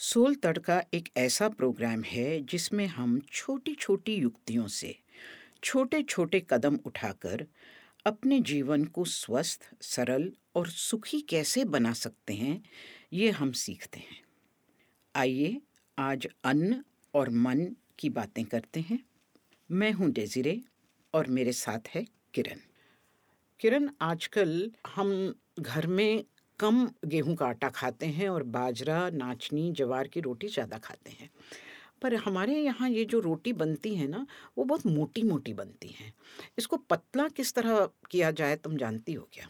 Soul तड़का एक ऐसा programme है जिसमें हम छोटी छोटी युक्तियों से छोटे छोटे कदम उठाकर अपने जीवन को स्वस्थ, सरल और सुखी कैसे बना सकते हैं, ये हम सीखते हैं। आइए आज अन्न और मन की बातें करते हैं। मैं हूँ डेजिरे और मेरे साथ है किरण। किरण, आजकल हम घर में कम गेहूँ का आटा खाते हैं और बाजरा, नाचनी, जवार की रोटी ज़्यादा खाते हैं। पर हमारे यहाँ ये जो रोटी बनती है ना, वो बहुत मोटी मोटी बनती हैं। इसको पतला किस तरह किया जाए, तुम जानती हो क्या?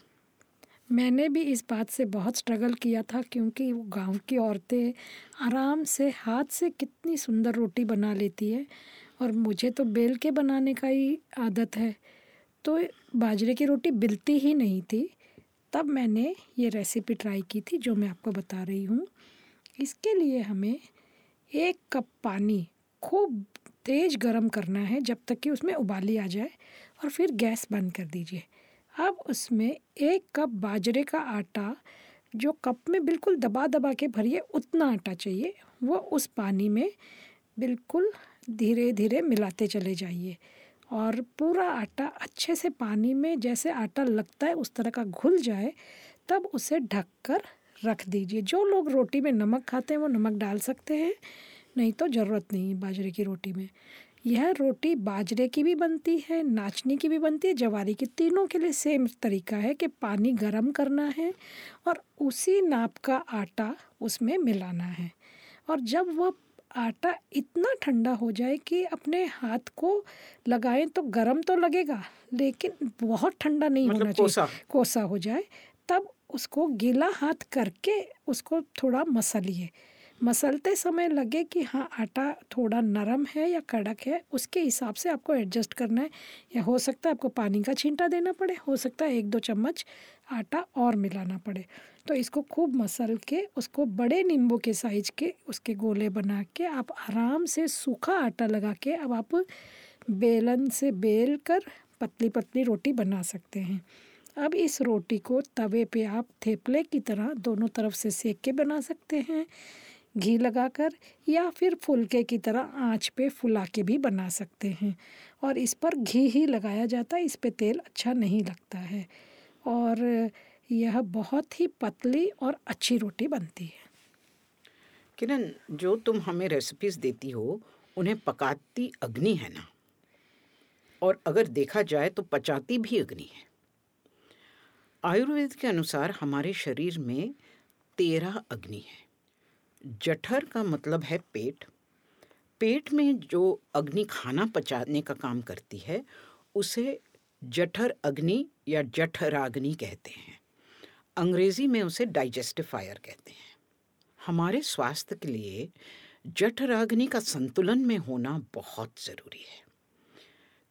मैंने भी इस बात से बहुत स्ट्रगल किया था क्योंकि वो गाँव की औरतें आराम से, हाथ से कितनी सुंदर रोटी बना लेती है और मुझे तो बेल के बनाने का ही आदत है। तो बाजरे की रोटी बिलती ही नहीं थी। तब मैंने ये रेसिपी ट्राई की थी, जो मैं आपको बता रही हूँ। इसके लिए हमें एक कप पानी खूब तेज़ गरम करना है, जब तक कि उसमें उबाली आ जाए, और फिर गैस बंद कर दीजिए। अब उसमें एक कप बाजरे का आटा, जो कप में बिल्कुल दबा दबा के भरिए, उतना आटा चाहिए, वो उस पानी में बिल्कुल धीरे धीरे मिलाते चले जाइए। और पूरा आटा अच्छे से पानी में जैसे आटा लगता है, उस तरह का घुल जाए, तब उसे ढक कर रख दीजिए। जो लोग रोटी में नमक खाते हैं, वो नमक डाल सकते हैं, नहीं तो ज़रूरत नहीं है बाजरे की रोटी में। यह रोटी बाजरे की भी बनती है, नाचनी की भी बनती है, जवारी की तीनों के लिए सेम तरीका है कि पानी गर्म करना है और उसी नाप का आटा उसमें मिलाना है। और जब वह आटा ठंडा हो जाए कि अपने हाथ को लगाएँ तो गर्म तो लगेगा लेकिन बहुत ठंडा नहीं मतलब होना कोसा। चाहिए कोसा हो जाए तब उसको गीला हाथ करके उसको थोड़ा मसलिए मसलते समय लगे कि हाँ आटा थोड़ा नरम है या कड़क है, उसके हिसाब से आपको एडजस्ट करना है। या हो सकता है आपको पानी का छींटा देना पड़े, हो सकता है एक दो चम्मच आटा और मिलाना पड़े। तो इसको खूब मसल के, उसको बड़े नींबू के साइज़ के, उसके गोले बना के आप आराम से सूखा आटा लगा के अब आप बेलन से बेल कर पतली पतली रोटी बना सकते हैं। अब इस रोटी को तवे पे आप थेपले की तरह दोनों तरफ़ से सेक के बना सकते हैं। घी लगाकर या फिर फुलके की तरह आँच पे फुला के भी बना सकते हैं। और इस पर घी ही लगाया जाता है, इस पे तेल अच्छा नहीं लगता है। और यह बहुत ही पतली और अच्छी रोटी बनती है। किरण, जो तुम हमें रेसिपीज़ देती हो, उन्हें पकाती अग्नि है ना? और अगर देखा जाए तो पचाती भी अग्नि है। आयुर्वेद के अनुसार हमारे शरीर में तेरह अग्नि है। जठर का मतलब है पेट। पेट में जो अग्नि खाना पचाने का काम करती है, उसे जठर अग्नि या जठराग्नि कहते हैं। अंग्रेज़ी में उसे डाइजेस्टिफायर कहते हैं। हमारे स्वास्थ्य के लिए जठराग्नि का संतुलन में होना बहुत ज़रूरी है।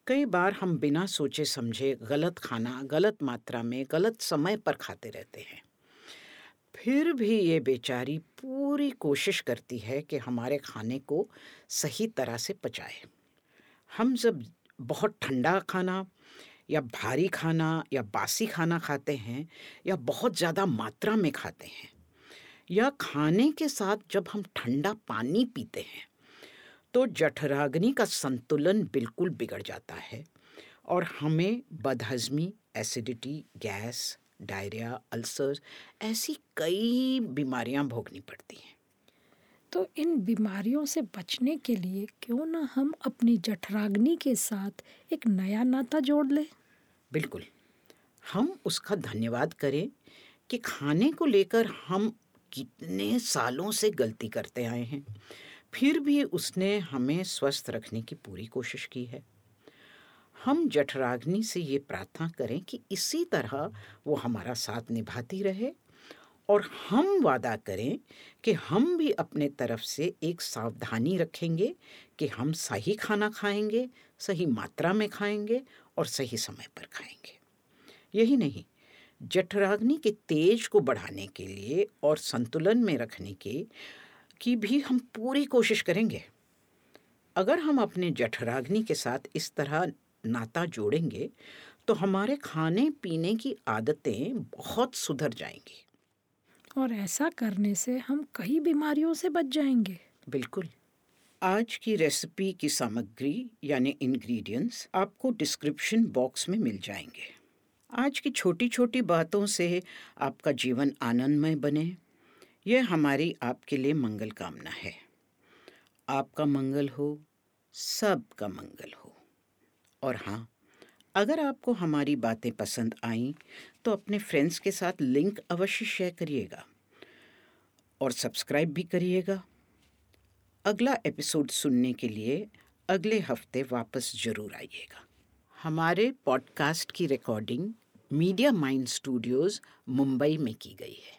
कई बार हम बिना सोचे समझे गलत खाना, गलत मात्रा में, गलत समय पर खाते रहते हैं। फिर भी ये बेचारी पूरी कोशिश करती है कि हमारे खाने को सही तरह से पचाए। हम जब बहुत ठंडा खाना या भारी खाना या बासी खाना खाते हैं या बहुत ज़्यादा मात्रा में खाते हैं या खाने के साथ जब हम ठंडा पानी पीते हैं तो जठराग्नि का संतुलन बिल्कुल बिगड़ जाता है और हमें बदहजमी, एसिडिटी, गैस डायरिया अल्सर ऐसी कई बीमारियाँ भोगनी पड़ती हैं। तो इन बीमारियों से बचने के लिए क्यों ना हम अपनी जठराग्नि के साथ एक नया नाता जोड़ लें? बिल्कुल। हम उसका धन्यवाद करें कि खाने को लेकर हम कितने सालों से गलती करते आए हैं। फिर भी उसने हमें स्वस्थ रखने की पूरी कोशिश की है। हम जठराग्नि से ये प्रार्थना करें कि इसी तरह वो हमारा साथ निभाती रहे और हम वादा करें कि हम भी अपने तरफ़ से एक सावधानी रखेंगे कि हम सही खाना खाएँगे, सही मात्रा में खाएँगे और सही समय पर खाएँगे। यही नहीं, जठराग्नि के तेज को बढ़ाने के लिए और संतुलन में रखने के, की भी हम पूरी कोशिश करेंगे। अगर हम अपने जठराग्नि के साथ इस तरह नाता जोड़ेंगे तो हमारे खाने पीने की आदतें बहुत सुधर जाएँगी। और ऐसा करने से हम कई बीमारियों से बच जाएँगे। बिल्कुल। आज की रेसिपी की सामग्री यानी इंग्रेडिएंट्स आपको डिस्क्रिप्शन बॉक्स में मिल जाएँगे। आज की छोटी छोटी बातों से आपका जीवन आनंदमय बने। यह हमारी आपके लिए मंगल कामना है। आपका मंगल हो सबका मंगल हो। और हाँ अगर आपको हमारी बातें पसंद आईं तो अपने फ्रेंड्स के साथ लिंक अवश्य शेयर करिएगा और सब्सक्राइब भी करिएगा। अगला एपिसोड सुनने के लिए अगले हफ़्ते वापस ज़रूर आइएगा। हमारे पॉडकास्ट की recording Media Mind Studios Mumbai में की गई है।